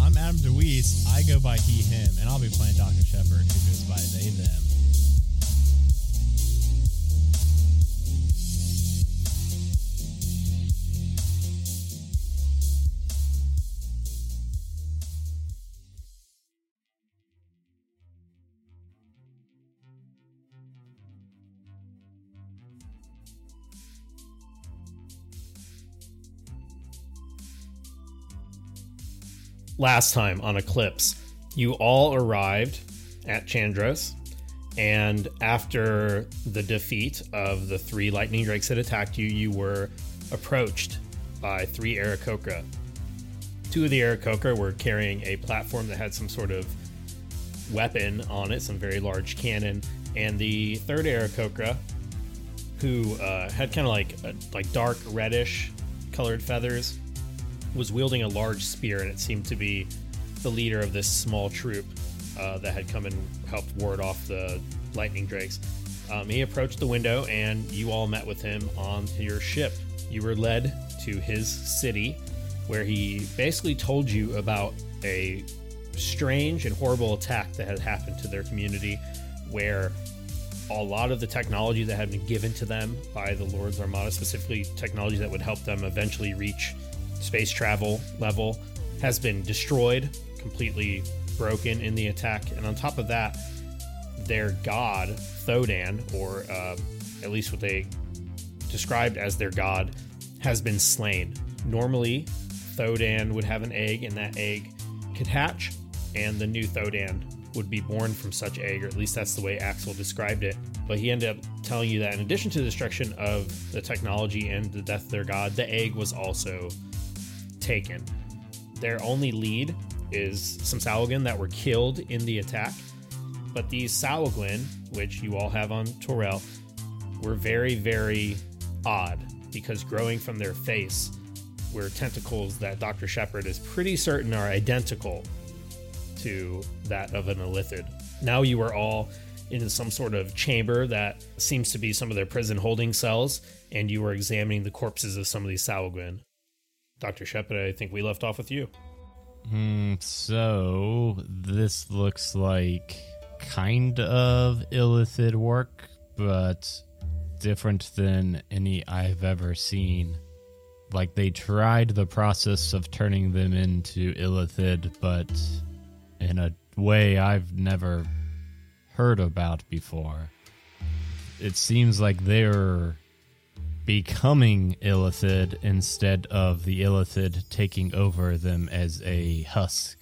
I'm Adam DeWeese. I go by he, him, and I'll be playing Dr. Shepard, who goes by they, them. Last time on Eclipse, you all arrived at Chandros, and after the defeat of the three lightning drakes that attacked you, you were approached by three Aarakocra. Two of the Aarakocra were carrying a platform that had some sort of weapon on it, some very large cannon, and the third Aarakocra, who uh, had kind of like a, like dark reddish colored feathers, was wielding a large spear, and it seemed to be the leader of this small troop uh, that had come and helped ward off the lightning drakes. Um, he approached the window, and you all met with him on your ship. You were led to his city, where he basically told you about a strange and horrible attack that had happened to their community, where a lot of the technology that had been given to them by the Lord's Armada, specifically technology that would help them eventually reach space travel level, has been destroyed, completely broken in the attack. And on top of that, their god, Thodan, or uh, at least what they described as their god, has been slain. Normally, Thodan would have an egg, and that egg could hatch, and the new Thodan would be born from such egg, or at least that's the way Axel described it. But he ended up telling you that in addition to the destruction of the technology and the death of their god, the egg was also taken. Their only lead is some Sahuagin that were killed in the attack. But these Sahuagin, which you all have on Torel, were very, very odd because growing from their face were tentacles that Dr. Shepard is pretty certain are identical to that of an Illithid. Now you are all in some sort of chamber that seems to be some of their prison holding cells, and you are examining the corpses of some of these Sahuagin. Dr. Shepard, I think we left off with you. Hmm, so this looks like kind of illithid work, but different than any I've ever seen. Like they tried the process of turning them into illithid, but in a way I've never heard about before. It seems like they're becoming illithid instead of the illithid taking over them as a husk.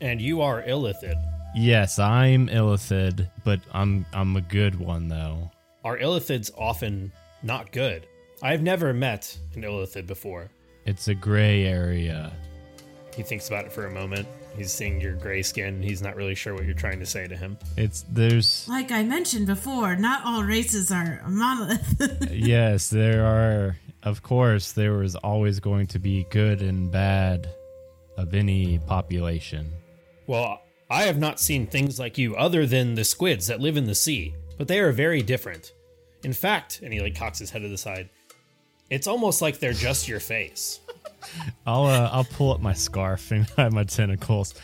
And you are illithid. Yes, I'm illithid, but I'm I'm a good one though. Are illithids often not good? I've never met an illithid before. It's a gray area. He thinks about it for a moment. He's seeing your gray skin. He's not really sure what you're trying to say to him. It's there's Like I mentioned before, not all races are a monolith. yes, there are of course there was always going to be good and bad of any population. Well, I have not seen things like you other than the squids that live in the sea, but they are very different. In fact, and he like cocks his head to the side, it's almost like they're just your face. I'll uh, I'll pull up my scarf and hide my tentacles.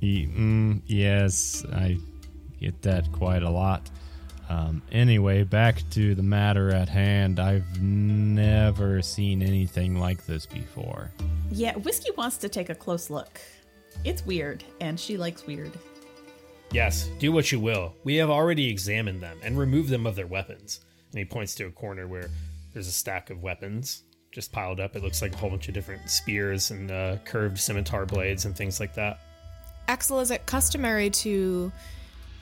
He, mm, yes, I get that quite a lot. Um, anyway, back to the matter at hand. I've never seen anything like this before. Yeah, Whiskey wants to take a close look. It's weird, and she likes weird. Yes, do what you will. We have already examined them and removed them of their weapons. And he points to a corner where there's a stack of weapons just piled up. It looks like a whole bunch of different spears and uh, curved scimitar blades and things like that. Axel, is it customary to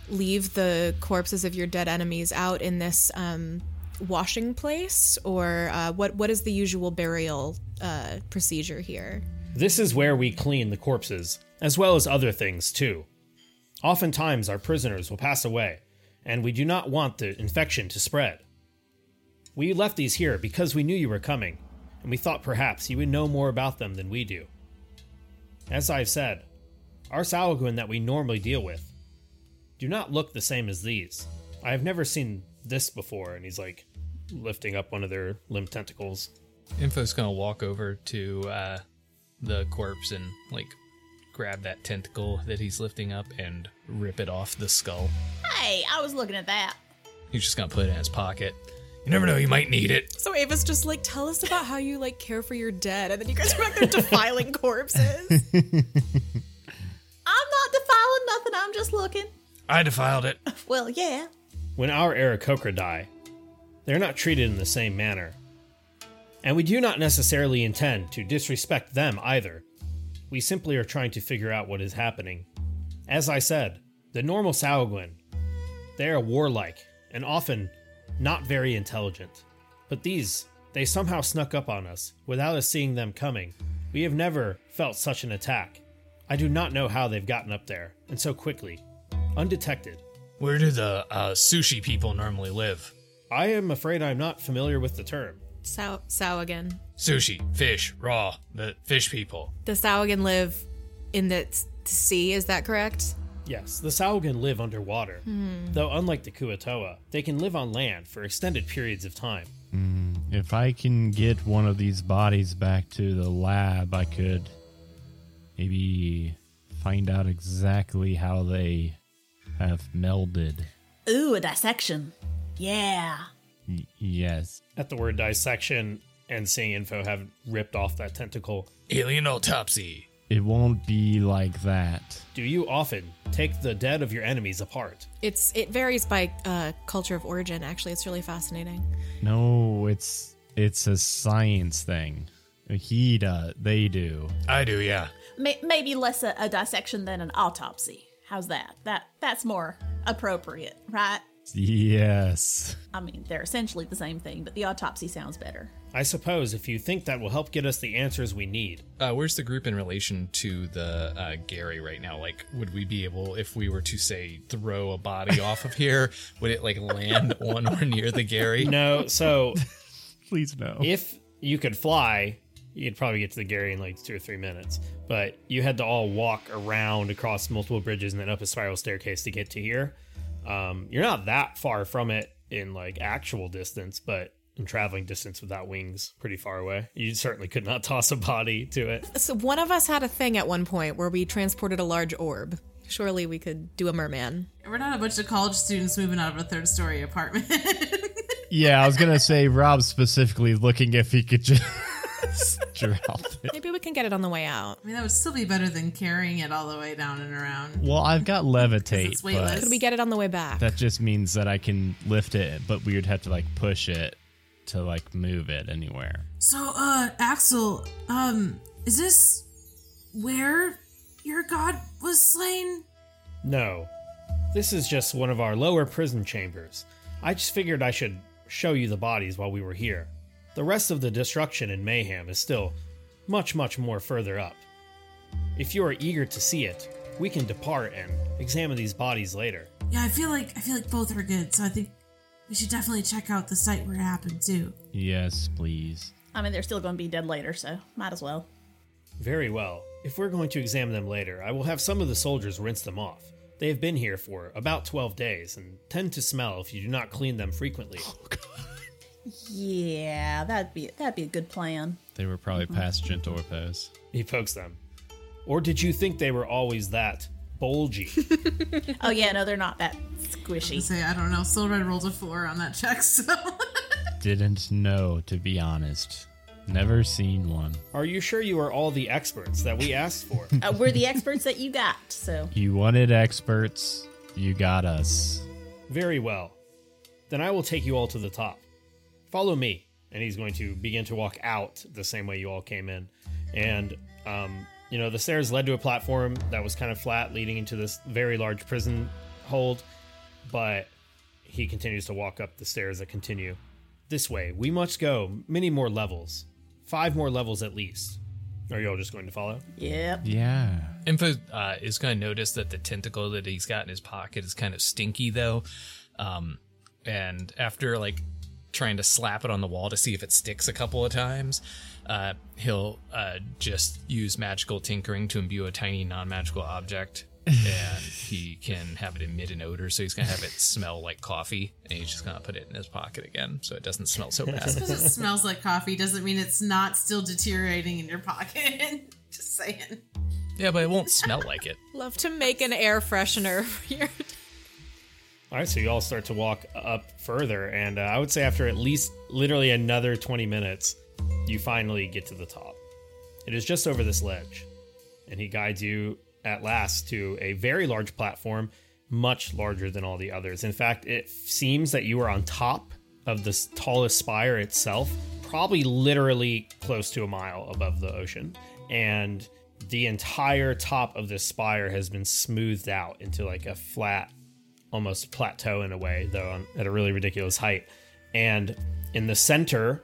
leave the corpses of your dead enemies out in this um, washing place, or uh, what? What is the usual burial uh, procedure here? This is where we clean the corpses, as well as other things too. Oftentimes, our prisoners will pass away, and we do not want the infection to spread. We left these here because we knew you were coming, and we thought perhaps you would know more about them than we do. As I've said, our Sahuagin that we normally deal with do not look the same as these. I have never seen this before, and he's like lifting up one of their limb tentacles. Info's gonna walk over to uh, the corpse and like grab that tentacle that he's lifting up and rip it off the skull. Hey, I was looking at that. He's just gonna put it in his pocket. You never know, you might need it. So Ava's just like, tell us about how you like care for your dead, and then you guys are back there defiling corpses. I'm not defiling nothing. I'm just looking. I defiled it. Well, yeah. When our Aarakocra die, they're not treated in the same manner. And we do not necessarily intend to disrespect them either. We simply are trying to figure out what is happening. As I said, the normal Sahuagin, they are warlike and often not very intelligent. But these, they somehow snuck up on us without us seeing them coming. We have never felt such an attack. I do not know how they've gotten up there, and so quickly, undetected. Where do the uh, sushi people normally live? I am afraid I'm not familiar with the term. Sow Sahuagin. Sushi, fish, raw, the fish people. The Sahuagin live in the s- sea, is that correct? Yes, the Sahuagin live underwater, hmm. though unlike the Kuo-toa, they can live on land for extended periods of time. Hmm. If I can get one of these bodies back to the lab, I could maybe find out exactly how they have melded. Ooh, a dissection. Yeah. Y- yes. At the word dissection and seeing info have ripped off that tentacle, Alien autopsy. It won't be like that. do you often take the dead of your enemies apart? It's it varies by uh, culture of origin. Actually, it's really fascinating. No, it's it's a science thing. He does. They do. I do, yeah. May- maybe less a, a dissection than an autopsy. How's that? That that's more appropriate, right? Yes. I mean, they're essentially the same thing, but the autopsy sounds better. I suppose if you think that will help get us the answers we need. Uh, where's the group in relation to the uh, Gary right now? Like, would we be able, if we were to say throw a body off of here, would it like land on or near the Gary? No, so Please no. if you could fly, you'd probably get to the Gary in like two or three minutes. But you had to all walk around across multiple bridges and then up a spiral staircase to get to here. Um, you're not that far from it in like actual distance, but in traveling distance without wings, pretty far away. You certainly could not toss a body to it. So one of us had a thing at one point where we transported a large orb. Surely we could do a merman. We're not a bunch of college students moving out of a third story apartment. yeah, I was gonna say Rob specifically looking if he could just drop it. Maybe we can get it on the way out. I mean, that would still be better than carrying it all the way down and around. Well, I've got levitate, it's weightless. but Could we get it on the way back? that just means that I can lift it, but we would have to like push it to like move it anywhere. So, uh, Axel, um, is this where your god was slain? No, this is just one of our lower prison chambers. I just figured I should show you the bodies while we were here. The rest of the destruction and mayhem is still much, much more further up. If you are eager to see it, we can depart and examine these bodies later. Yeah, I feel like I feel like both are good, so I think we should definitely check out the site where it happened too. Yes, please. I mean, they're still going to be dead later, so might as well. Very well. If we're going to examine them later, I will have some of the soldiers rinse them off. They have been here for about 12 days and tend to smell if you do not clean them frequently. Oh, yeah, that'd be that'd be a good plan. They were probably past Gentorpos. He pokes them. Or did you think they were always that bulgy? Oh yeah, no, they're not that squishy. Say I don't know. Soul Red rolled a four on that check, so Didn't know, to be honest. Never seen one. Are you sure you are all the experts that we asked for? Uh, we're the experts that you got, so You wanted experts, you got us. Very well. Then I will take you all to the top. Follow me. And he's going to begin to walk out the same way you all came in. And, um, you know, the stairs led to a platform that was kind of flat, leading into this very large prison hold. But he continues to walk up the stairs that continue. This way, we must go many more levels. Five more levels at least. Are you all just going to follow? Yep. Yeah. Info uh, is going to notice that the tentacle that he's got in his pocket is kind of stinky, though. Um, and after like trying to slap it on the wall to see if it sticks a couple of times, uh, he'll uh, just use magical tinkering to imbue a tiny non-magical object, and he can have it emit an odor. So he's going to have it smell like coffee, and he's just going to put it in his pocket again, so it doesn't smell so bad. Because it smells like coffee doesn't mean it's not still deteriorating in your pocket. Just saying. yeah, but it won't smell like it. Love to make an air freshener for your All right, so you all start to walk up further, and uh, I would say after at least literally another 20 minutes, you finally get to the top. It is just over this ledge, and he guides you at last to a very large platform, much larger than all the others. In fact, it seems that you are on top of the tallest spire itself, probably literally close to a mile above the ocean. And the entire top of this spire has been smoothed out into like a flat almost plateau in a way, though on, at a really ridiculous height. And in the center,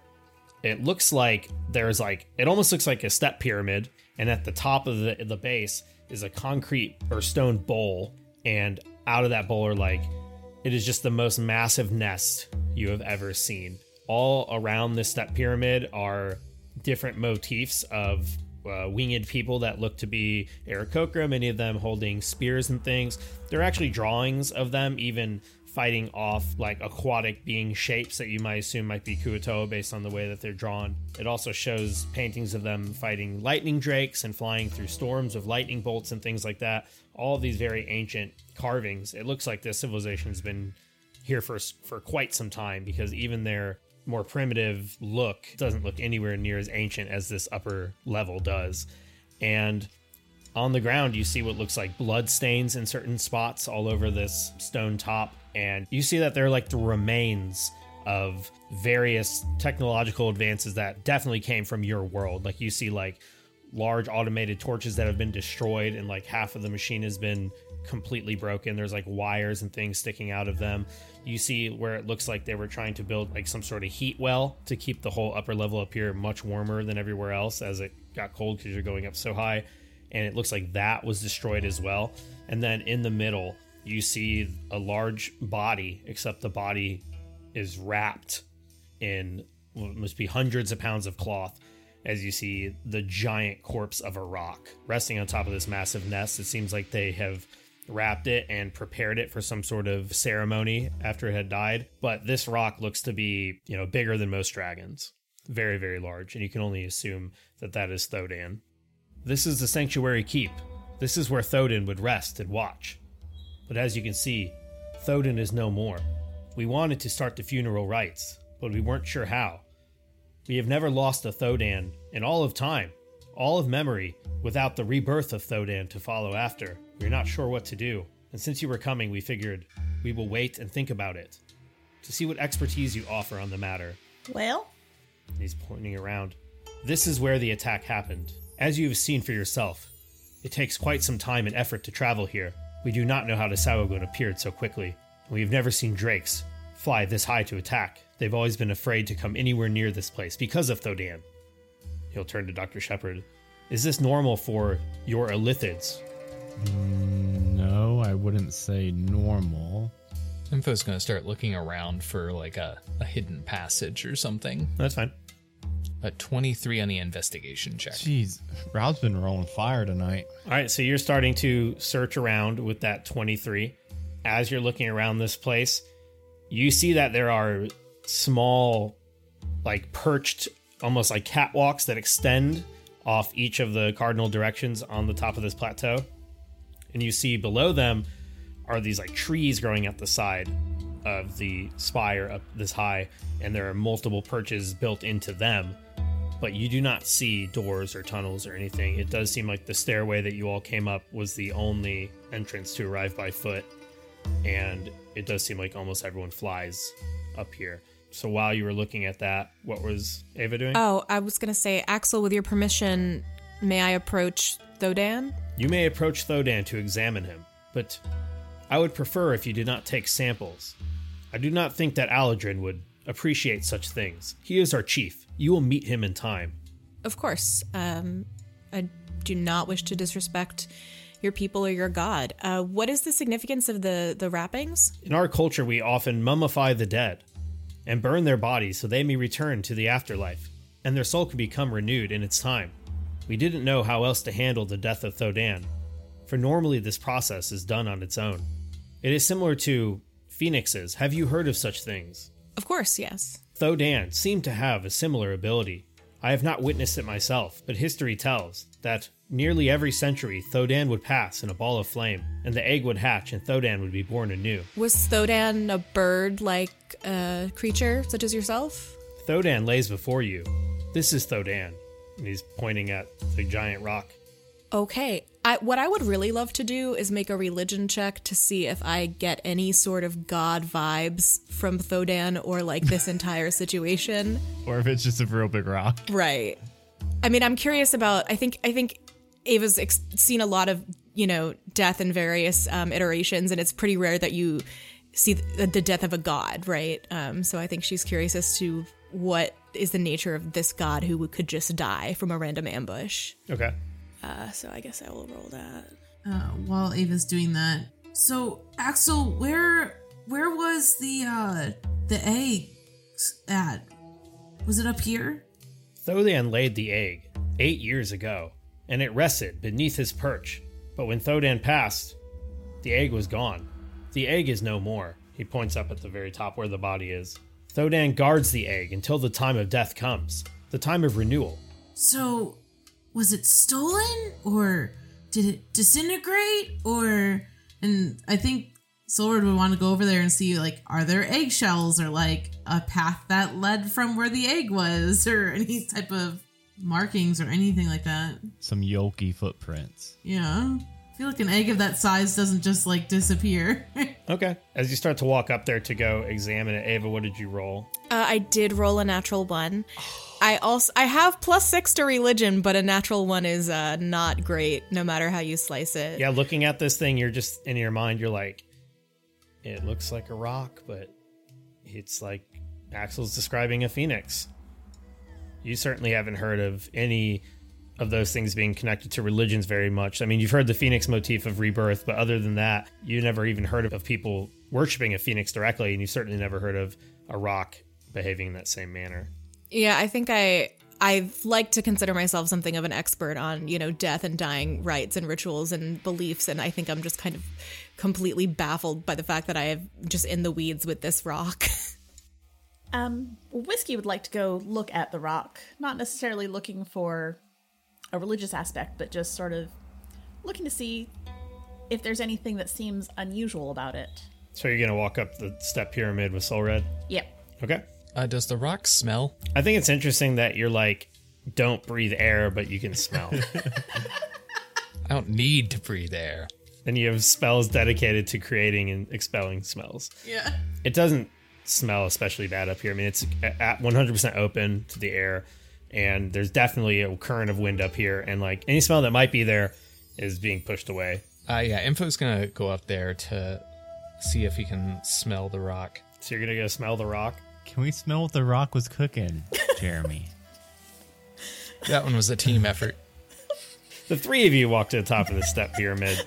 it looks like there's like it almost looks like a step pyramid, and at the top of the the base is a concrete or stone bowl, and out of that bowl are like it is just the most massive nest you have ever seen. All around this step pyramid are different motifs of uh, winged people that look to be Aarakocra, many of them holding spears and things. There are actually drawings of them even fighting off like aquatic being shapes that you might assume might be Kuo-toa based on the way that they're drawn. It also shows paintings of them fighting lightning drakes and flying through storms of lightning bolts and things like that. All these very ancient carvings. It looks like this civilization has been here for for quite some time because even their more primitive look doesn't look anywhere near as ancient as this upper level does. And on the ground, you see what looks like blood stains in certain spots all over this stone top. And you see that they're like the remains of various technological advances that definitely came from your world. Like you see, like large automated torches that have been destroyed, and like half of the machine has been completely broken. There's like wires and things sticking out of them. You see where it looks like they were trying to build like some sort of heat well to keep the whole upper level up here much warmer than everywhere else as it got cold because you're going up so high. And it looks like that was destroyed as well. And then in the middle, you see a large body, except the body is wrapped in what must be hundreds of pounds of cloth as you see the giant corpse of a rock resting on top of this massive nest. It seems like they have wrapped it and prepared it for some sort of ceremony after it had died. But this rock looks to be, you know, bigger than most dragons. Very, very large. And you can only assume that that is Thodan. This is the Sanctuary Keep. This is where Thodan would rest and watch. But as you can see, Thodan is no more. We wanted to start the funeral rites, but we weren't sure how. We have never lost a Thodan in all of time, all of memory, without the rebirth of Thodan to follow after. We're not sure what to do, and since you were coming, we figured we will wait and think about it to see what expertise you offer on the matter. Well, He's pointing around. This is where the attack happened. As you have seen for yourself, it takes quite some time and effort to travel here. We do not know how the Sahuagin appeared so quickly. We have never seen drakes fly this high to attack. They've always been afraid to come anywhere near this place because of Thodan. He'll turn to Dr. Shepard. Is this normal for your Illithids? No, I wouldn't say normal. Info's going to start looking around for like a, a hidden passage or something. That's fine. A 23 on the investigation check. Jeez, Raul's been rolling fire tonight. All right, so you're starting to search around with that 23. As you're looking around this place, you see that there are small, like perched, almost like catwalks that extend off each of the cardinal directions on the top of this plateau. And you see below them are these like trees growing at the side of the spire up this high, and there are multiple perches built into them but you do not see doors or tunnels or anything. It does seem like the stairway that you all came up was the only entrance to arrive by foot, and it does seem like almost everyone flies up here. So while you were looking at that, what was Ava doing? Oh, I was gonna say, Axel, with your permission, may I approach Thodan? You may approach Thodan to examine him, but I would prefer if you did not take samples. I do not think that Aladrin would appreciate such things. He is our chief. You will meet him in time. Of course. Um, I do not wish to disrespect your people or your god. Uh, what is the significance of the the wrappings? In our culture, we often mummify the dead and burn their bodies so they may return to the afterlife, and their soul can become renewed in its time. We didn't know how else to handle the death of Thodan, for normally this process is done on its own. It is similar to phoenixes. Have you heard of such things? Of course, yes. Thodan seemed to have a similar ability. I have not witnessed it myself, but history tells that nearly every century Thodan would pass in a ball of flame, and the egg would hatch and Thodan would be born anew. Was Thodan a bird like uh, creature, such as yourself? Thodan lays before you. This is Thodan. And he's pointing at the giant rock. Okay. I, what I would really love to do is make a religion check to see if I get any sort of god vibes from Thodan or like this entire situation. Or if it's just a real big rock. Right. I mean, I'm curious about. I think. I think Ava's ex- seen a lot of you know death in various um, iterations, and it's pretty rare that you see the, the death of a god, right? Um, so I think she's curious as to what is the nature of this god who could just die from a random ambush. Okay. Uh, so I guess I will roll that. uh, while Ava's doing that. So Axel, where where was the uh the egg at? Was it up here? Thodan laid the egg eight years ago, and it rested beneath his perch. But when Thodan passed, the egg was gone. The egg is no more. He points up at the very top where the body is. Thodan guards the egg until the time of death comes, the time of renewal. So was it stolen or did it disintegrate or and I think Solward would want to go over there and see like are there eggshells or like a path that led from where the egg was or any type of markings or anything like that. Some yolky footprints. Yeah. I feel like an egg of that size doesn't just like disappear. Okay. As you start to walk up there to go examine it, Ava, what did you roll? Uh, I did roll a natural one. I also I have plus six to religion, but a natural one is uh, not great, no matter how you slice it. Yeah, looking at this thing, you're just in your mind, you're like, it looks like a rock, but it's like Axel's describing a phoenix. You certainly haven't heard of any of those things being connected to religions very much. I mean, you've heard the phoenix motif of rebirth, but other than that, you never even heard of, of people worshiping a phoenix directly, and you certainly never heard of a rock behaving in that same manner. Yeah, I think I I like to consider myself something of an expert on, you know, death and dying rites and rituals and beliefs and I think I'm just kind of completely baffled by the fact that I have just in the weeds with this rock. Um, Whiskey would like to go look at the rock, not necessarily looking for a religious aspect, but just sort of looking to see if there's anything that seems unusual about it. So you're going to walk up the step pyramid with Soul Red? Yep. Okay. Uh, does the rock smell? I think it's interesting that you're like, don't breathe air, but you can smell. I don't need to breathe air. and you have spells dedicated to creating and expelling smells. yeah. It doesn't smell especially bad up here. I mean, it's at 100% open to the air, and there's definitely a current of wind up here, and like any smell that might be there is being pushed away. Uh, yeah, Info's gonna go up there to see if he can smell the rock. So you're gonna go smell the rock. Can we smell what the rock was cooking, Jeremy? That one was a team effort. The three of you walk to the top of the step pyramid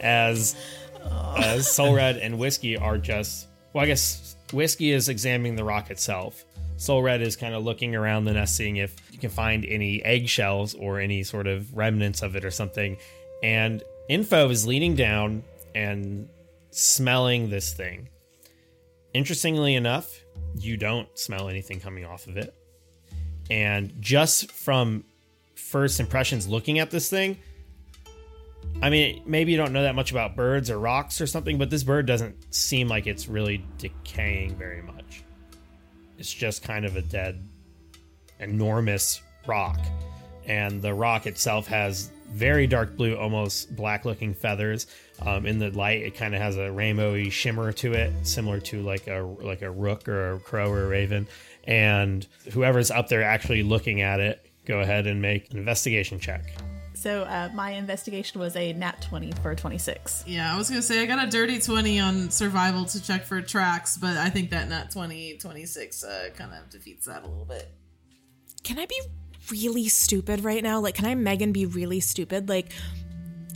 as as Soul Red and Whiskey are just well, I guess Whiskey is examining the rock itself. Soul Red is kind of looking around the nest, seeing if you can find any eggshells or any sort of remnants of it or something. And Info is leaning down and smelling this thing. Interestingly enough, you don't smell anything coming off of it. And just from first impressions looking at this thing, I mean, maybe you don't know that much about birds or rocks or something, but this bird doesn't seem like it's really decaying very much. It's just kind of a dead, enormous rock. And the rock itself has very dark blue, almost black looking feathers. Um, in the light, it kind of has a rainbowy shimmer to it, similar to like a like a rook or a crow or a raven. And whoever's up there actually looking at it, go ahead and make an investigation check. So uh, my investigation was a nat 20 for 26. Yeah, I was gonna say I got a dirty 20 on survival to check for tracks, but I think that nat 20, 26 uh, kind of defeats that a little bit. Can I be really stupid right now? Like, can I Megan be really stupid? Like,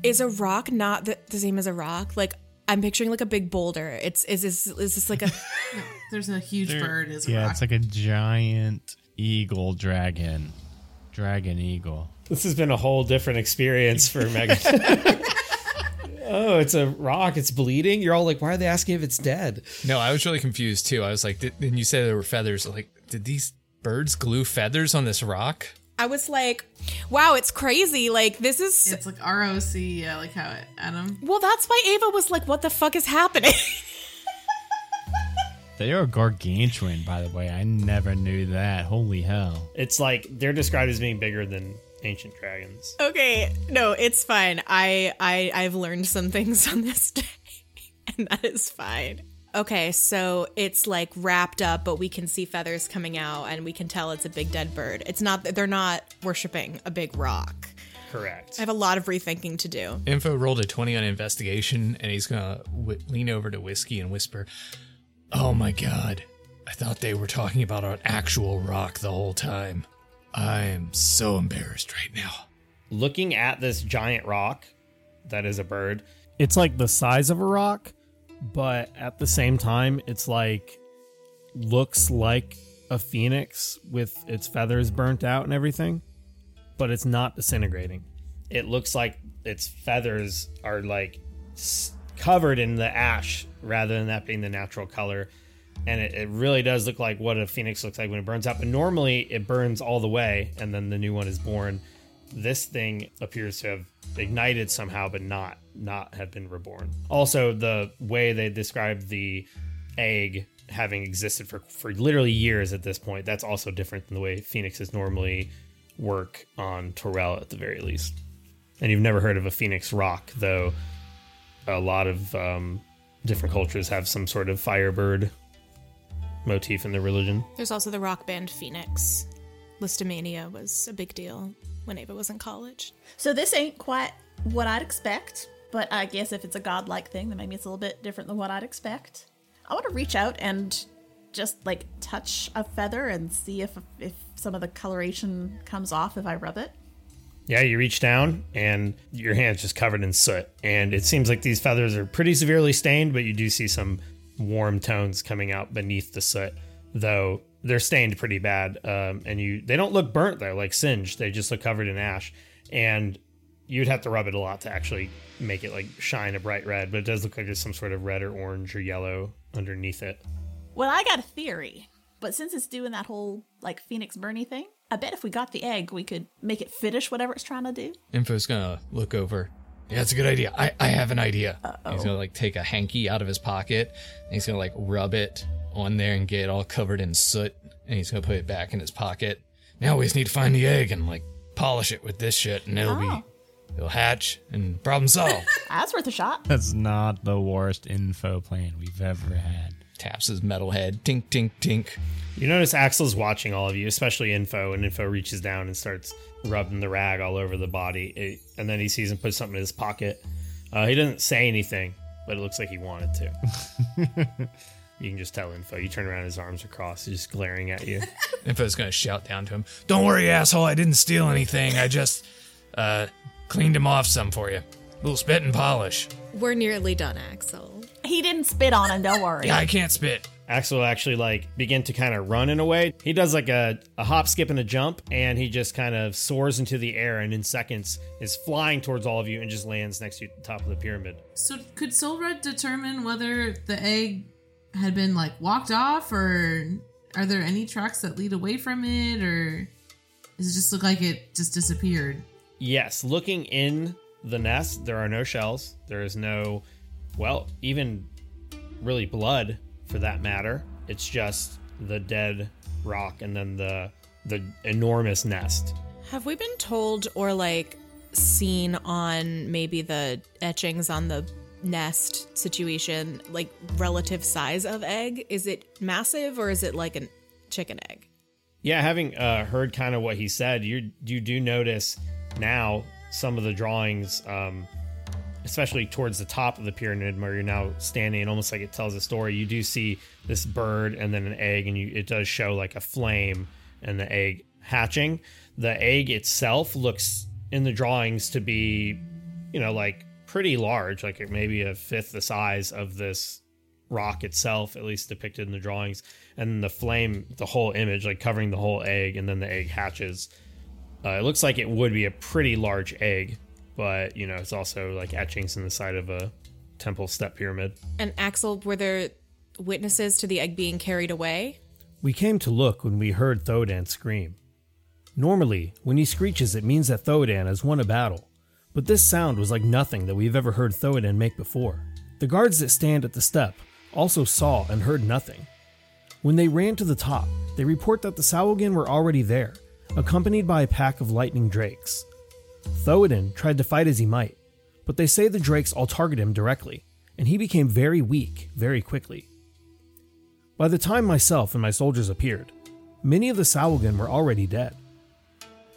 is a rock not the, the same as a rock? Like, I'm picturing like a big boulder. It's is this is this like a There's a huge bird as Yeah, rock. it's like a giant eagle dragon. Dragon eagle. This has been a whole different experience for Megan. oh, it's a rock. It's bleeding. You're all like, why are they asking if it's dead? No, I was really confused too. I was like, did, and you said there were feathers. Like, did these birds glue feathers on this rock? I was like, wow, it's crazy. Like this is It's like ROC, yeah, like how it, Adam. well, that's why Ava was like, what the fuck is happening? They are gargantuan, by the way. I never knew that. Holy hell. It's like they're described as being bigger than ancient dragons. okay, no, it's fine. I I I've learned some things on this day, and that is fine. Okay, so it's like wrapped up, but we can see feathers coming out, and we can tell it's a big dead bird. It's not they're not worshiping a big rock. Correct. I have a lot of rethinking to do. Info rolled a 20 on investigation, and he's gonna w- lean over to Whiskey and whisper, Oh my god, I thought they were talking about an actual rock the whole time. I'm so embarrassed right now. Looking at this giant rock that is a bird, It's like the size of a rock, but at the same time, it's like looks like a phoenix with its feathers burnt out and everything, but it's not disintegrating. it looks like its feathers are like covered in the ash rather than that being the natural color. And it, it really does look like what a phoenix looks like when it burns out. But normally it burns all the way and then the new one is born. This thing appears to have ignited somehow, but not not have been reborn. Also, the way they describe the egg having existed for, for literally years at this point, that's also different than the way phoenixes normally work on Torel at the very least. And you've never heard of a phoenix rock, though a lot of um, different cultures have some sort of firebird motif in their religion. There's also the rock band Phoenix. Lisztomania was a big deal when Ava was in college. So this ain't quite what I'd expect, but I guess if it's a godlike thing, then maybe it's a little bit different than what I'd expect. I want to reach out and just like touch a feather and see if if some of the coloration comes off if I rub it. Yeah, you reach down and your hand's just covered in soot. And it seems like these feathers are pretty severely stained, but you do see some warm tones coming out beneath the soot, though they're stained pretty bad. Um, and you they don't look burnt though, like singed. They just look covered in ash. And you'd have to rub it a lot to actually make it like shine a bright red, but it does look like there's some sort of red or orange or yellow underneath it. Well, I got a theory, but since it's doing that whole like Phoenix Bernie thing, I bet if we got the egg, we could make it finish whatever it's trying to do. Info's gonna look over. Yeah, that's a good idea. I, I have an idea. Uh-oh. He's gonna like take a hanky out of his pocket and he's gonna like rub it on there and get it all covered in soot and he's gonna put it back in his pocket. Now we just need to find the egg and like polish it with this shit and it'll Oh. be it'll hatch and problem solved. That's worth a shot. That's not the worst info plan we've ever had. Taps his metal head. Tink tink tink. You notice Axel's watching all of you, especially Info, and Info reaches down and starts rubbing the rag all over the body. It, and then he sees him put something in his pocket. Uh, he doesn't say anything, but it looks like he wanted to. you can just tell Info. You turn around, his arms are crossed, he's just glaring at you. Info's gonna shout down to him. Don't worry, asshole, I didn't steal anything. I just uh cleaned him off some for you. A little spit and polish. We're nearly done, Axel. He didn't spit on him, don't worry. Yeah, I can't spit. Axel actually like begin to kind of run in a way. He does like a, a hop, skip, and a jump, and he just kind of soars into the air and in seconds is flying towards all of you and just lands next to you at the top of the pyramid. So could Solred determine whether the egg had been like walked off, or are there any tracks that lead away from it, or does it just look like it just disappeared? Yes, looking in the nest, there are no shells. There is no, well, even really blood for that matter. It's just the dead rock and then the the enormous nest. Have we been told or like seen on maybe the etchings on the nest situation, like relative size of egg? Is it massive or is it like a chicken egg? Yeah, having uh, heard kind of what he said, you you do notice now some of the drawings, um, especially towards the top of the pyramid where you're now standing, almost like it tells a story. You do see this bird and then an egg, and you it does show like a flame, and the egg hatching. The egg itself looks in the drawings to be, you know, like pretty large, like maybe a fifth the size of this rock itself, at least depicted in the drawings. And the flame, the whole image, like covering the whole egg, and then the egg hatches. Uh, it looks like it would be a pretty large egg, but you know, it's also like etchings in the side of a temple step pyramid. And Axel, were there witnesses to the egg being carried away? We came to look when we heard Thodan scream. Normally, when he screeches, it means that Thodan has won a battle, but this sound was like nothing that we've ever heard Thodan make before. The guards that stand at the step also saw and heard nothing. When they ran to the top, they report that the Sahuagin were already there, accompanied by a pack of lightning drakes. Thodan tried to fight as he might, but they say the drakes all target him directly, and he became very weak very quickly. By the time myself and my soldiers appeared, many of the Sahuagin were already dead.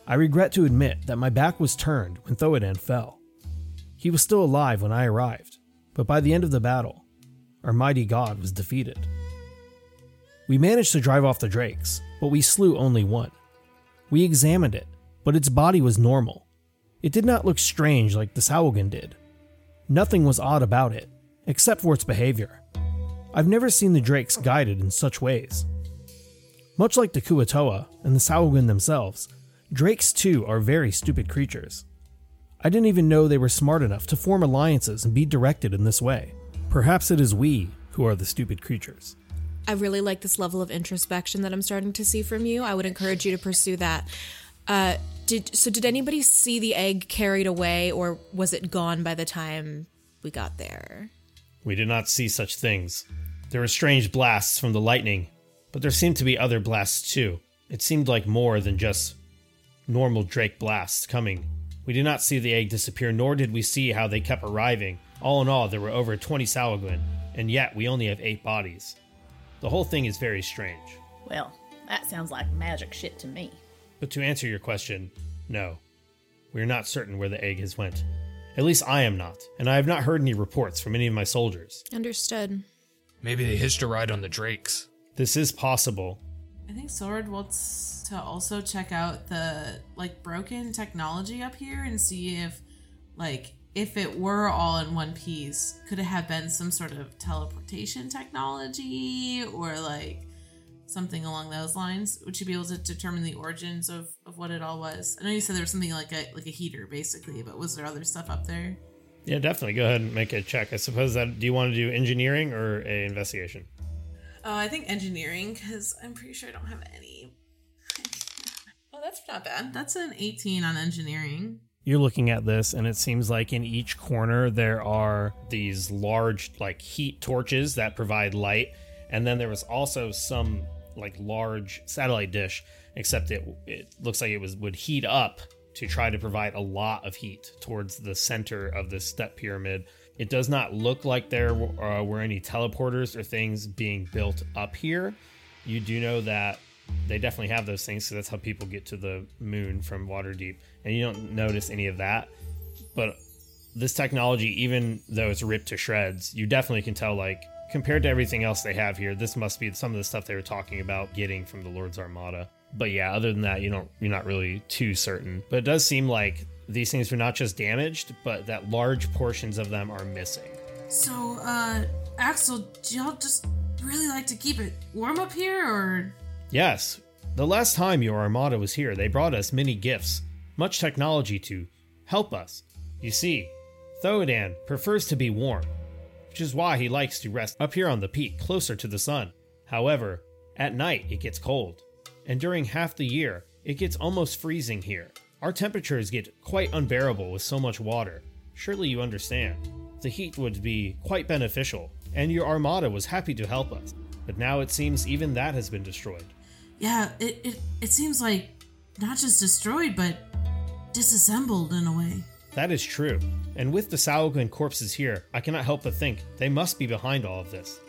I regret to admit that my back was turned when Thodan fell. He was still alive when I arrived, but by the end of the battle, our mighty god was defeated. We managed to drive off the drakes, but we slew only one. We examined it, but its body was normal. It did not look strange like the Sahuagin did. Nothing was odd about it, except for its behavior. I've never seen the drakes guided in such ways. Much like the Kuo-toa and the Sahuagin themselves, drakes too are very stupid creatures. I didn't even know they were smart enough to form alliances and be directed in this way. Perhaps it is we who are the stupid creatures. I really like this level of introspection that I'm starting to see from you. I would encourage you to pursue that. Uh, did so? Did anybody see the egg carried away, or was it gone by the time we got there? We did not see such things. There were strange blasts from the lightning, but there seemed to be other blasts too. It seemed like more than just normal Drake blasts coming. We did not see the egg disappear, nor did we see how they kept arriving. All in all, there were over 20 Sahuagin, and yet we only have 8 bodies. The whole thing is very strange. Well, that sounds like magic shit to me. But to answer your question, no. We are not certain where the egg has went. At least I am not, and I have not heard any reports from any of my soldiers. Understood. Maybe they hitched a ride on the Drakes. This is possible. I think Sword wants to also check out the like broken technology up here and see if like if it were all in one piece, could it have been some sort of teleportation technology or like something along those lines? Would you be able to determine the origins of, of what it all was? I know you said there was something like a like a heater basically, but was there other stuff up there? Yeah, definitely. Go ahead and make a check. I suppose that. Do you want to do engineering or a investigation? Oh, I think engineering because I'm pretty sure I don't have any. oh, that's not bad. That's an 18 on engineering. You're looking at this, and it seems like in each corner there are These large, like heat torches that provide light, and then there was also some like large satellite dish, except it it looks like it was would heat up to try to provide a lot of heat towards the center of this step pyramid. It does not look like there uh, were any teleporters or things being built up here. You do know that they definitely have those things, so that's how people get to the moon from Waterdeep, and you don't notice any of that. But this technology, even though it's ripped to shreds, you definitely can tell, like, compared to everything else they have here, this must be some of the stuff they were talking about getting from the Lord's Armada. But yeah, other than that, you don't you're not really too certain. But it does seem like these things are not just damaged, but that large portions of them are missing. So, uh, Axel, do y'all just really like to keep it warm up here, or Yes, the last time your Armada was here, they brought us many gifts, much technology to help us. You see, Thodan prefers to be warm, which is why he likes to rest up here on the peak, closer to the sun. However, at night it gets cold, and during half the year, it gets almost freezing here. Our temperatures get quite unbearable with so much water. Surely you understand. The heat would be quite beneficial, and your Armada was happy to help us. But now it seems even that has been destroyed. yeah, it it, it seems like not just destroyed, but disassembled in a way. That is true. And with the Sahuagin corpses here, I cannot help but think they must be behind all of this.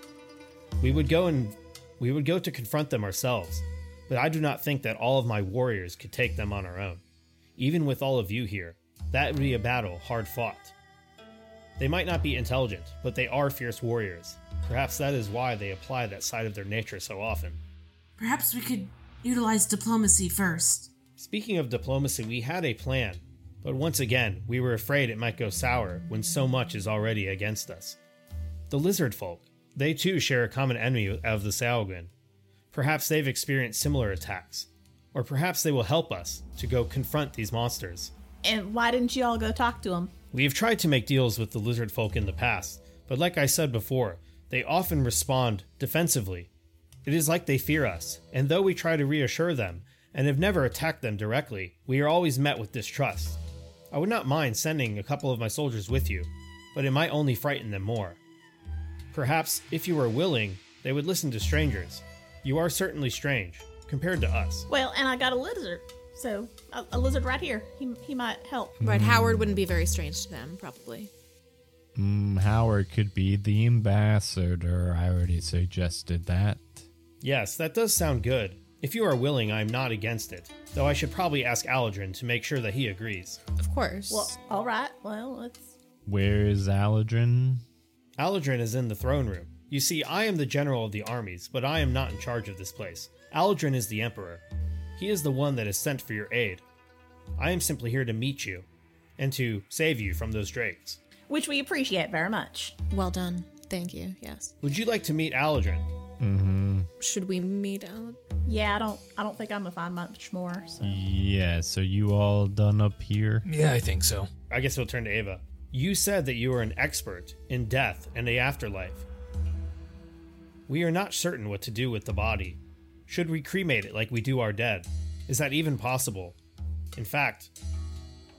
We would go and we would go to confront them ourselves, but I do not think that all of my warriors could take them on our own. Even with all of you here, that would be a battle hard fought. They might not be intelligent, but they are fierce warriors. Perhaps that is why they apply that side of their nature so often. Perhaps we could utilize diplomacy first. Speaking of diplomacy, we had a plan, but once again, we were afraid it might go sour when so much is already against us. The lizard folk, they too share a common enemy of the Sahuagin. Perhaps they've experienced similar attacks, or perhaps they will help us to go confront these monsters. And why didn't you all go talk to them? We have tried to make deals with the lizard folk in the past, but like I said before, they often respond defensively. It is like they fear us, and though we try to reassure them and have never attacked them directly, we are always met with distrust. I would not mind sending a couple of my soldiers with you, but it might only frighten them more. Perhaps, if you were willing, they would listen to strangers. You are certainly strange, compared to us. Well, and I got a lizard. So, a, a lizard right here. He, he might help. Right, Howard wouldn't be very strange to them, probably. Mm, Howard could be the ambassador. I already suggested that. Yes, that does sound good. If you are willing, I am not against it, though I should probably ask Aladrin to make sure that he agrees. Of course. Well, all right. Well, let's. Where is Aladrin? Aladrin is in the throne room. You see, I am the general of the armies, but I am not in charge of this place. Aladrin is the emperor. He is the one that is sent for your aid. I am simply here to meet you and to save you from those drakes. Which we appreciate very much. well done. Thank you. Yes. Would you like to meet Aladrin? Mm-hmm. Should we meet out? Yeah, I don't. I don't think I'm gonna find much more. So. Yeah, so you all done up here? Yeah, I think so. I guess we'll turn to Ava. You said that you are an expert in death and the afterlife. We are not certain what to do with the body. Should we cremate it like we do our dead? Is that even possible? In fact,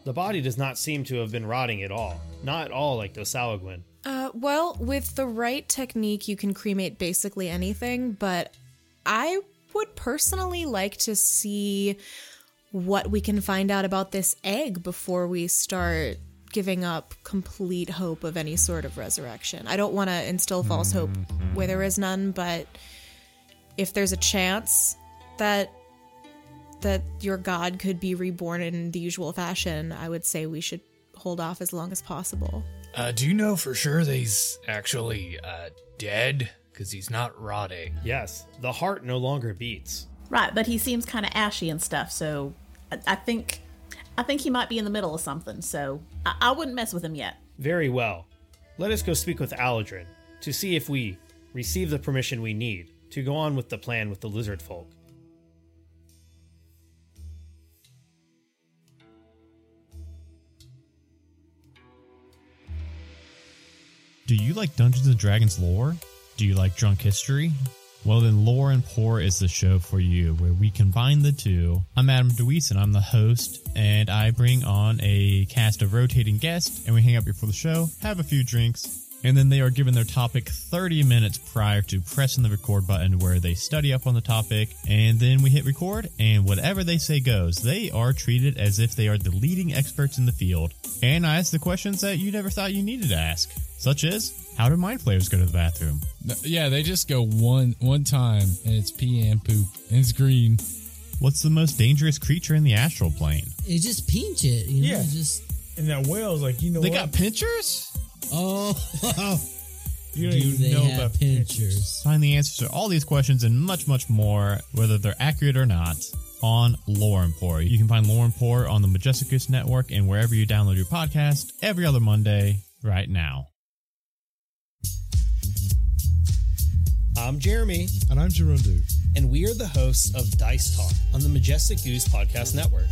the body does not seem to have been rotting at all. Not at all like the Sahuagin. Uh, well, with the right technique, you can cremate basically anything, but I would personally like to see what we can find out about this egg before we start giving up complete hope of any sort of resurrection. I don't want to instill false hope where there is none, but if there's a chance that that your god could be reborn in the usual fashion, I would say we should hold off as long as possible. Uh, do you know for sure that he's actually uh, dead? Because he's not rotting. Yes, the heart no longer beats. Right, but he seems kind of ashy and stuff. So, I, I think, I think he might be in the middle of something. So, I, I wouldn't mess with him yet. Very well. Let us go speak with Aladrin to see if we receive the permission we need to go on with the plan with the lizard folk. Do you like Dungeons and Dragons lore? Do you like drunk history? Well, then Lore and Pour is the show for you, where we combine the two. I'm Adam DeWeese, and I'm the host, and I bring on a cast of rotating guests, and we hang out before the show, have a few drinks, and then they are given their topic 30 minutes prior to pressing the record button where they study up on the topic, and then we hit record, and whatever they say goes. They are treated as if they are the leading experts in the field, and I ask the questions that you never thought you needed to ask, such as, how do mind flayers go to the bathroom? Yeah, they just go one one time and it's pee and poop and it's green. What's the most dangerous creature in the astral plane? It just pinch it, you know. Yeah. Just And that whale's like, you know They what? got pinchers? Oh, you don't do even they know have about pinchers? Find the answers to all these questions and much, much more, whether they're accurate or not, on Lore and Pour. You can find Lore and Pour on the Majestic Goose Network and wherever you download your podcast every other Monday right now. I'm Jeremy, And I'm Gerundu. And we are the hosts of Dice Talk on the Majestic Goose Podcast Network.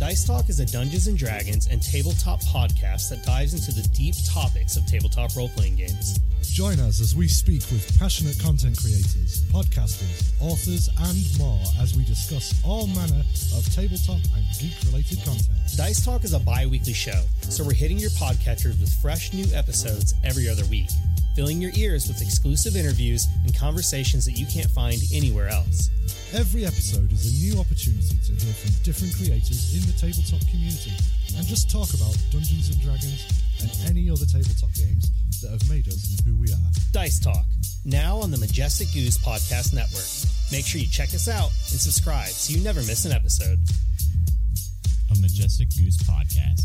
Dice Talk is a Dungeons and Dragons and tabletop podcast that dives into the deep topics of tabletop role playing games. Join us as we speak with passionate content creators, podcasters, authors, and more as we discuss all manner of tabletop and geek related content. Dice Talk is a bi weekly show, so we're hitting your podcatchers with fresh new episodes every other week, filling your ears with exclusive interviews and conversations that you can't find anywhere else. Every episode is a new opportunity to hear from different creators in the tabletop community and just talk about Dungeons and Dragons and any other tabletop games that have made us who we are. Dice Talk, now on the Majestic Goose Podcast Network. Make sure you check us out and subscribe so you never miss an episode. A Majestic Goose podcast.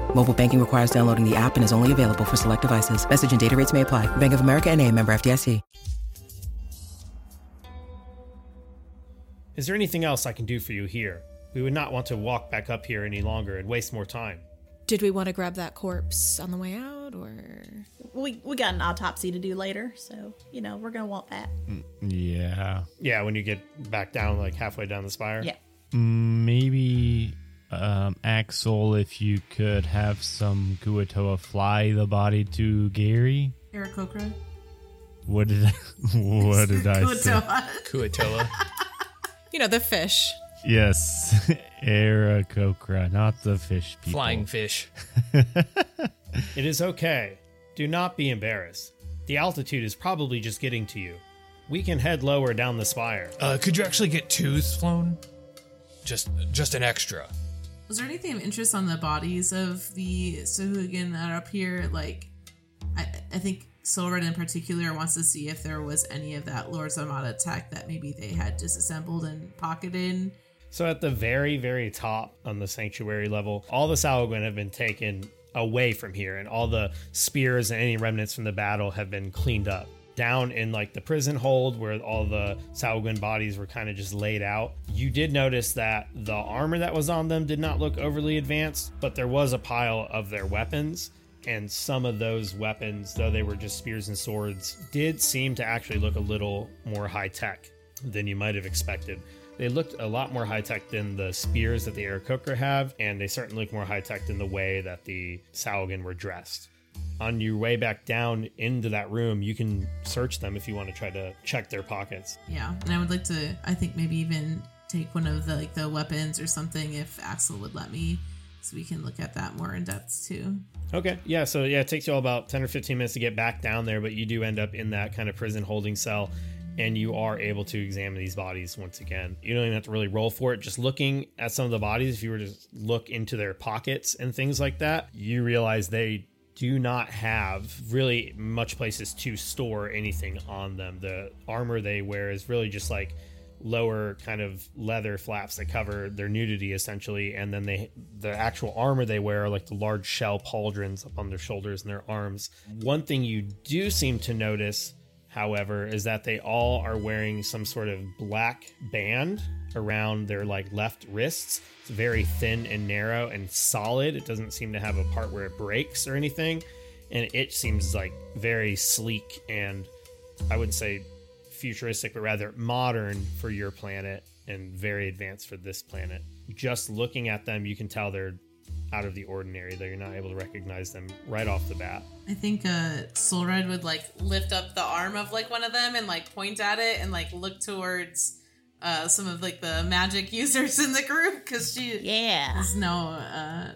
Mobile banking requires downloading the app and is only available for select devices. Message and data rates may apply. Bank of America and a member FDIC. Is there anything else I can do for you here? We would not want to walk back up here any longer and waste more time. Did we want to grab that corpse on the way out, or We we got an autopsy to do later, so you know we're gonna want that. Mm, yeah. Yeah, when you get back down, like halfway down the spire. Yeah. Mm, maybe um, Axel, if you could have some Kuo-toa fly the body to Gary. Aarakocra? What did I, what did I say? Kuo-toa. Kuo-toa. you know the fish? Yes, Aarakocra, not the fish people. Flying fish. It is okay. Do not be embarrassed. The altitude is probably just getting to you. We can head lower down the spire. Uh, could you actually get twos flown? Just, just an extra. Was there anything of interest on the bodies of the Sahuagin that are up here? Like, I, I think Solred in particular wants to see if there was any of that Lord's Armada tech that maybe they had disassembled and pocketed. So at the very, very top on the sanctuary level, all the Sahuagin have been taken away from here, and all the spears and any remnants from the battle have been cleaned up. Down in like the prison hold where all the Sahuagin bodies were kind of just laid out, you did notice that the armor that was on them did not look overly advanced, but there was a pile of their weapons. And some of those weapons, though they were just spears and swords, did seem to actually look a little more high tech than you might have expected. They looked a lot more high tech than the spears that the Aarakocra have, and they certainly look more high tech than the way that the Sahuagin were dressed. On your way back down into that room, you can search them if you want to try to check their pockets. Yeah, and I would like to. I think maybe even take one of the like the weapons or something if Axel would let me, so we can look at that more in depth too. Okay, yeah, so yeah, it takes you all about 10 or 15 minutes to get back down there, but you do end up in that kind of prison holding cell, and you are able to examine these bodies once again. You don't even have to really roll for it. Just looking at some of the bodies, if you were to look into their pockets and things like that, you realize they do not have really much places to store anything on them. The armor they wear is really just like lower kind of leather flaps that cover their nudity essentially and then they the actual armor they wear are like the large shell pauldrons up on their shoulders and their arms one thing you do seem to notice however is that they all are wearing some sort of black band around their like left wrists it's very thin and narrow and solid it doesn't seem to have a part where it breaks or anything and it seems like very sleek and i wouldn't say futuristic, but rather modern for your planet and very advanced for this planet. Just looking at them, you can tell they're out of the ordinary, though you're not able to recognize them right off the bat. I think uh Solred would like lift up the arm of like one of them and like point at it and like look towards uh some of like the magic users in the group because she Yeah. has no uh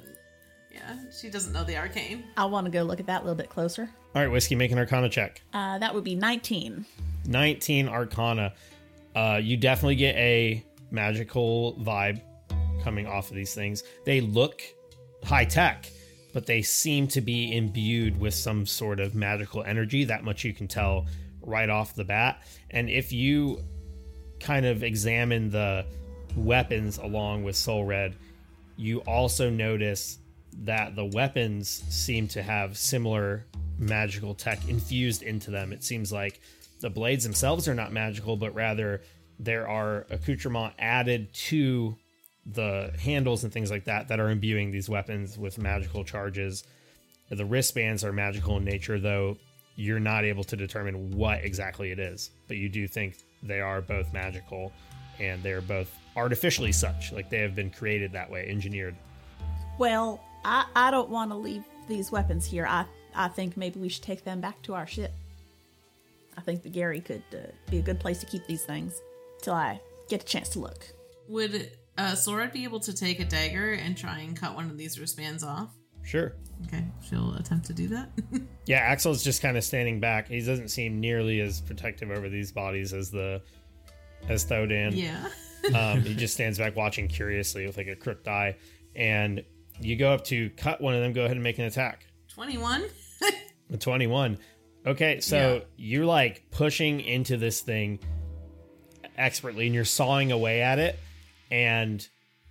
yeah she doesn't know the arcane. I want to go look at that a little bit closer. All right, Whiskey, make an Arcana check. Uh, that would be 19. 19 Arcana. Uh, you definitely get a magical vibe coming off of these things. They look high tech, but they seem to be imbued with some sort of magical energy. That much you can tell right off the bat. And if you kind of examine the weapons along with Solred, you also notice that the weapons seem to have similar magical tech infused into them. It seems like the blades themselves are not magical, but rather there are accoutrement added to the handles and things like that that are imbuing these weapons with magical charges. The wristbands are magical in nature, though you're not able to determine what exactly it is, but you do think they are both magical and they're both artificially such, like they have been created that way, engineered. Well, I, I don't want to leave these weapons here. I, I think maybe we should take them back to our ship. I think the Gary could uh, be a good place to keep these things till I get a chance to look. Would uh Solred be able to take a dagger and try and cut one of these wristbands off? Sure. Okay, she'll attempt to do that. Yeah, Axel's just kind of standing back. He doesn't seem nearly as protective over these bodies as the as Thodan. yeah. um, he just stands back watching curiously with like a crooked eye. And you go up to cut one of them. Go ahead and make an attack. 21. 21. Okay, so you're like pushing into this thing expertly and you're sawing away at it. And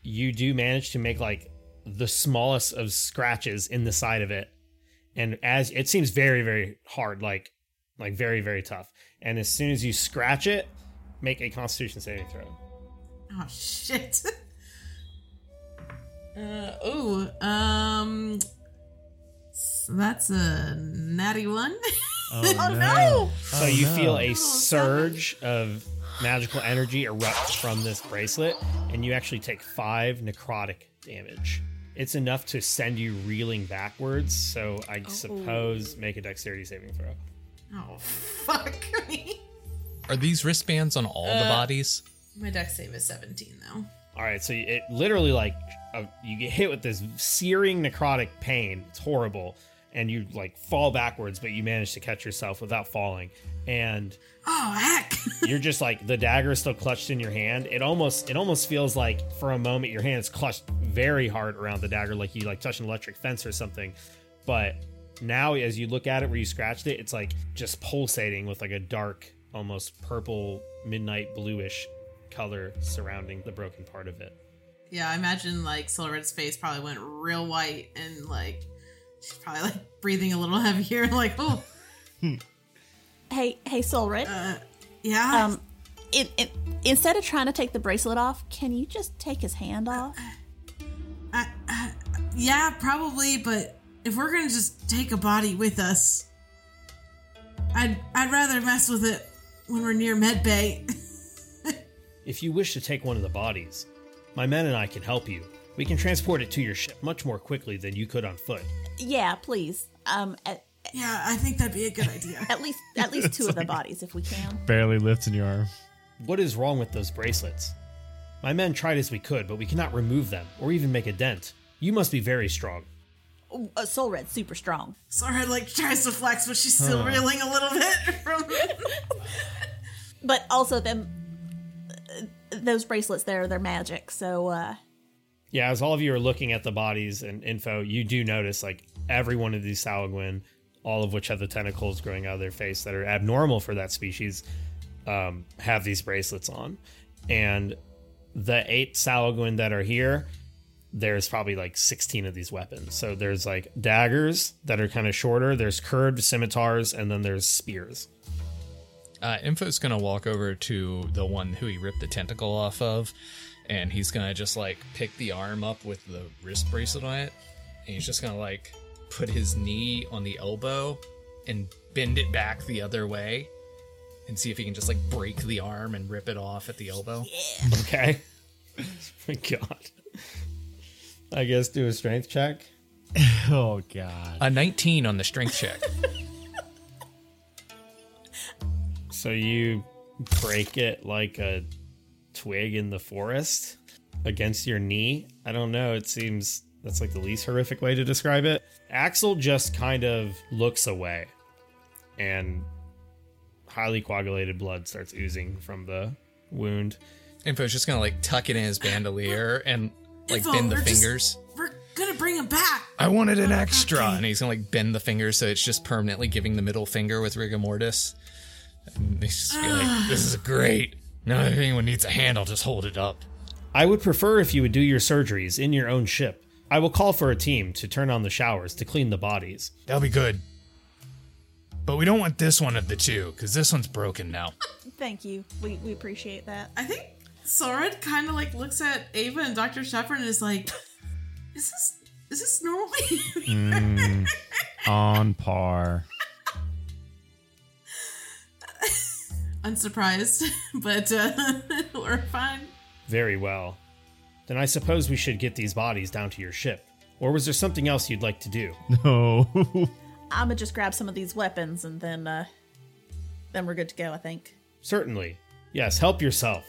you do manage to make like the smallest of scratches in the side of it. And as it seems very, very hard, like like very, very tough. And as soon as you scratch it, make a constitution saving throw. Oh shit. uh oh. Um so that's a natty one. Oh, no. So you feel a surge of magical energy erupt from this bracelet, and you actually take five necrotic damage. It's enough to send you reeling backwards. So I suppose make a dexterity saving throw. oh fuck me. Are these wristbands on all the Uh, bodies? My dex save is 17 though. All right, so it literally like uh, you get hit with this searing necrotic pain. It's horrible, and you like fall backwards, but you manage to catch yourself without falling. And Oh heck. you're just like the dagger is still clutched in your hand. It almost it almost feels like for a moment your hand is clutched very hard around the dagger, like you like touch an electric fence or something. But now as you look at it where you scratched it, it's like just pulsating with like a dark, almost purple, midnight bluish color surrounding the broken part of it. yeah, I imagine like Silverred's face probably went real white and like she's probably like breathing a little heavier, like, oh hmm. Hey, hey, Solred. Uh, yeah. Um, in, in, instead of trying to take the bracelet off, can you just take his hand off? yeah, probably, but if we're gonna just take a body with us, I'd I'd rather mess with it when we're near medbay. If you wish to take one of the bodies, my men and I can help you. We can transport it to your ship much more quickly than you could on foot. Yeah, please. Um, at, yeah, I think that'd be a good idea. at least at least two of the bodies, if we can. Barely lifting your arm. What is wrong with those bracelets? My men tried as we could, but we cannot remove them or even make a dent. You must be very strong. Oh, Uh, Solred's super strong. Silverhead like tries to flex, but she's still Huh. reeling a little bit from. But also them, uh, those bracelets there, they're magic. So uh, Yeah, as all of you are looking at the bodies and info, you do notice like every one of these Sahuagin, all of which have the tentacles growing out of their face that are abnormal for that species, um, have these bracelets on. And the eight Sahuagin that are here, there's probably like 16 of these weapons. So there's like daggers that are kind of shorter, there's curved scimitars, and then there's spears. Uh, Info's gonna walk over to the one who he ripped the tentacle off of, and he's gonna just like pick the arm up with the wrist bracelet on it, and he's just gonna like put his knee on the elbow and bend it back the other way, and see if he can just like break the arm and rip it off at the elbow. Okay. My God. I guess do a strength check. Oh god. A 19 on the strength check. So you break it like a twig in the forest against your knee. I don't know. It seems that's like the least horrific way to describe it. Axel just kind of looks away and highly coagulated blood starts oozing from the wound. Info's just gonna like tuck it in his bandolier and like Info, bend the we're just- fingers. We're gonna bring him back. I wanted an extra, and he's gonna like bend the fingers so it's just permanently giving the middle finger with rigor mortis. And he's just be like, ah. "This is great. Now if anyone needs a hand, I'll just hold it up." I would prefer if you would do your surgeries in your own ship. I will call for a team to turn on the showers to clean the bodies. That'll be good. But we don't want this one of the two, because this one's broken now. thank you. We we appreciate that. I think Soren kind of like looks at Ava and Dr. Shepard and is like, "Is this is this normal?" Mm, on par. Unsurprised, but uh, we're fine. Very well. Then I suppose we should get these bodies down to your ship. Or was there something else you'd like to do? No. I'm gonna just grab some of these weapons and then uh, then we're good to go. I think. Certainly. Yes, help yourself.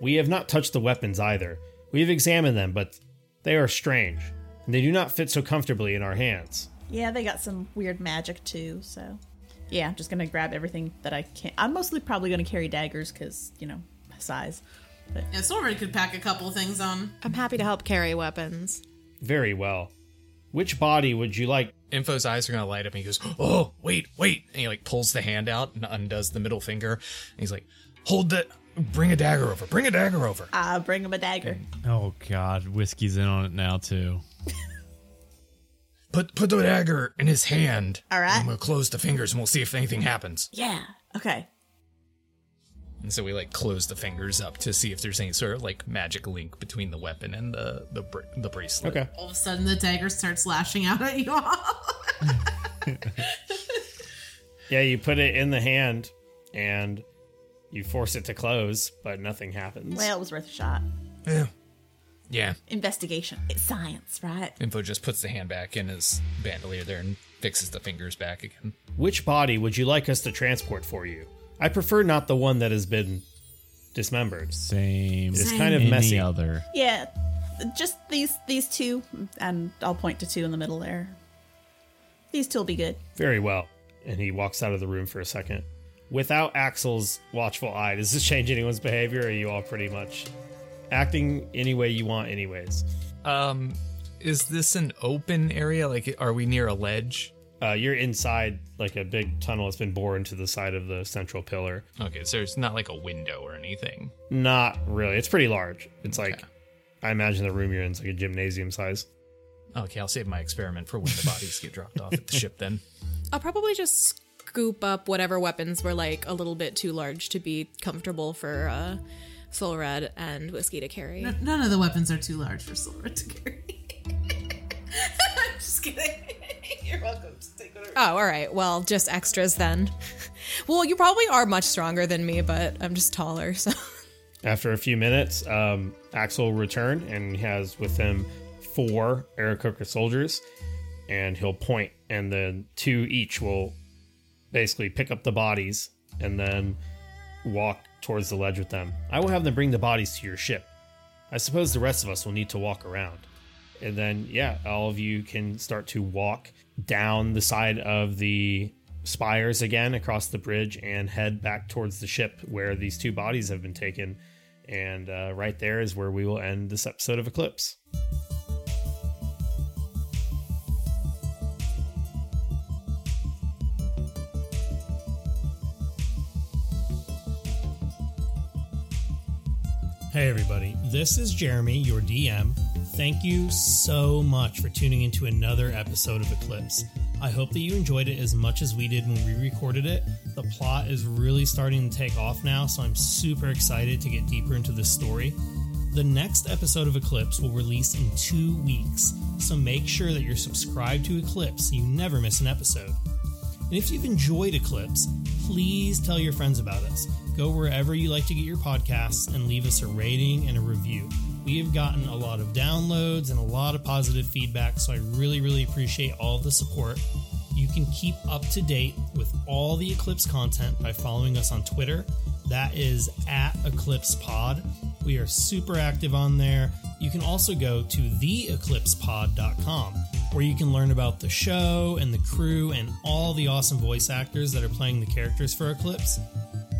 We have not touched the weapons either. We have examined them, but they are strange. and they do not fit so comfortably in our hands. Yeah, they got some weird magic too, so. Yeah, I'm just gonna grab everything that I can. I'm mostly probably gonna carry daggers because, you know, size. But Yeah, Silver could pack a couple things on. I'm happy to help carry weapons. Very well. Which body would you like? Info's eyes are gonna light up and he goes, Oh, wait, wait. And he like pulls the hand out and undoes the middle finger. And he's like, Hold the bring a dagger over, bring a dagger over. I'll bring him a dagger. Oh God, whiskey's in on it now too. Put put the dagger in his hand. All right. I'm gonna close the fingers and we'll see if anything happens. Yeah. Okay. And so we like close the fingers up to see if there's any sort of like magic link between the weapon and the the br- the bracelet. Okay. All of a sudden, the dagger starts lashing out at you all. Yeah, you put it in the hand and you force it to close, but nothing happens. Well, it was worth a shot. Yeah. Yeah. Investigation. It's science, right? Info just puts the hand back in his bandolier there and fixes the fingers back again. Which body would you like us to transport for you? I prefer not the one that has been dismembered. Same. It's kind of Any messy. other. Yeah. Just these these two, and I'll point to two in the middle there. These two will be good. Very well. And he walks out of the room for a second. Without Axel's watchful eye, does this change anyone's behavior? Or are you all pretty much acting any way you want, anyways? Um, is this an open area? Like, are we near a ledge? Uh, you're inside like a big tunnel that's been bored into the side of the central pillar. Okay, so it's not like a window or anything. Not really. It's pretty large. It's like, I imagine the room you're in is like a gymnasium size. Okay, I'll save my experiment for when the bodies get dropped off at the ship then. I'll probably just scoop up whatever weapons were like a little bit too large to be comfortable for uh, Solred and Whiskey to carry. N- None of the weapons are too large for Solred to carry. I'm just kidding. Oh, all right. Well, just extras then. well, you probably are much stronger than me, but I'm just taller, so. After a few minutes, um, Axel will return and has with him four Aarakocra soldiers, and he'll point, and then two each will basically pick up the bodies and then walk towards the ledge with them. I will have them bring the bodies to your ship. I suppose the rest of us will need to walk around. And then, yeah, all of you can start to walk down the side of the spires again across the bridge and head back towards the ship where these two bodies have been taken. And uh, right there is where we will end this episode of Eclipse. Hey, everybody. This is Jeremy, your DM. Thank you so much for tuning into another episode of Eclipse. I hope that you enjoyed it as much as we did when we recorded it. The plot is really starting to take off now, so I'm super excited to get deeper into this story. The next episode of Eclipse will release in two weeks, so make sure that you're subscribed to Eclipse so you never miss an episode. And if you've enjoyed Eclipse, please tell your friends about us. Go wherever you like to get your podcasts and leave us a rating and a review. We have gotten a lot of downloads and a lot of positive feedback, so I really, really appreciate all the support. You can keep up to date with all the Eclipse content by following us on Twitter. That is at Eclipse Pod. We are super active on there. You can also go to theeclipsepod.com where you can learn about the show and the crew and all the awesome voice actors that are playing the characters for Eclipse.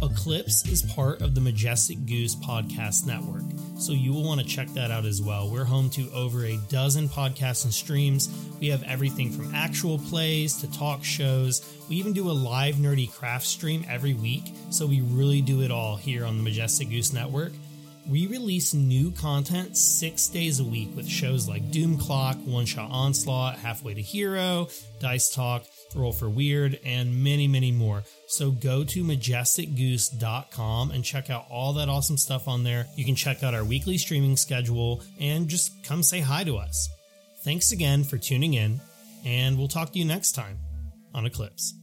Eclipse is part of the Majestic Goose Podcast Network, so you will want to check that out as well. We're home to over a dozen podcasts and streams. We have everything from actual plays to talk shows. We even do a live nerdy craft stream every week, so we really do it all here on the Majestic Goose Network. We release new content six days a week with shows like Doom Clock, One Shot Onslaught, Halfway to Hero, Dice Talk, Roll for Weird, and many, many more. So go to majesticgoose.com and check out all that awesome stuff on there. You can check out our weekly streaming schedule and just come say hi to us. Thanks again for tuning in, and we'll talk to you next time on Eclipse.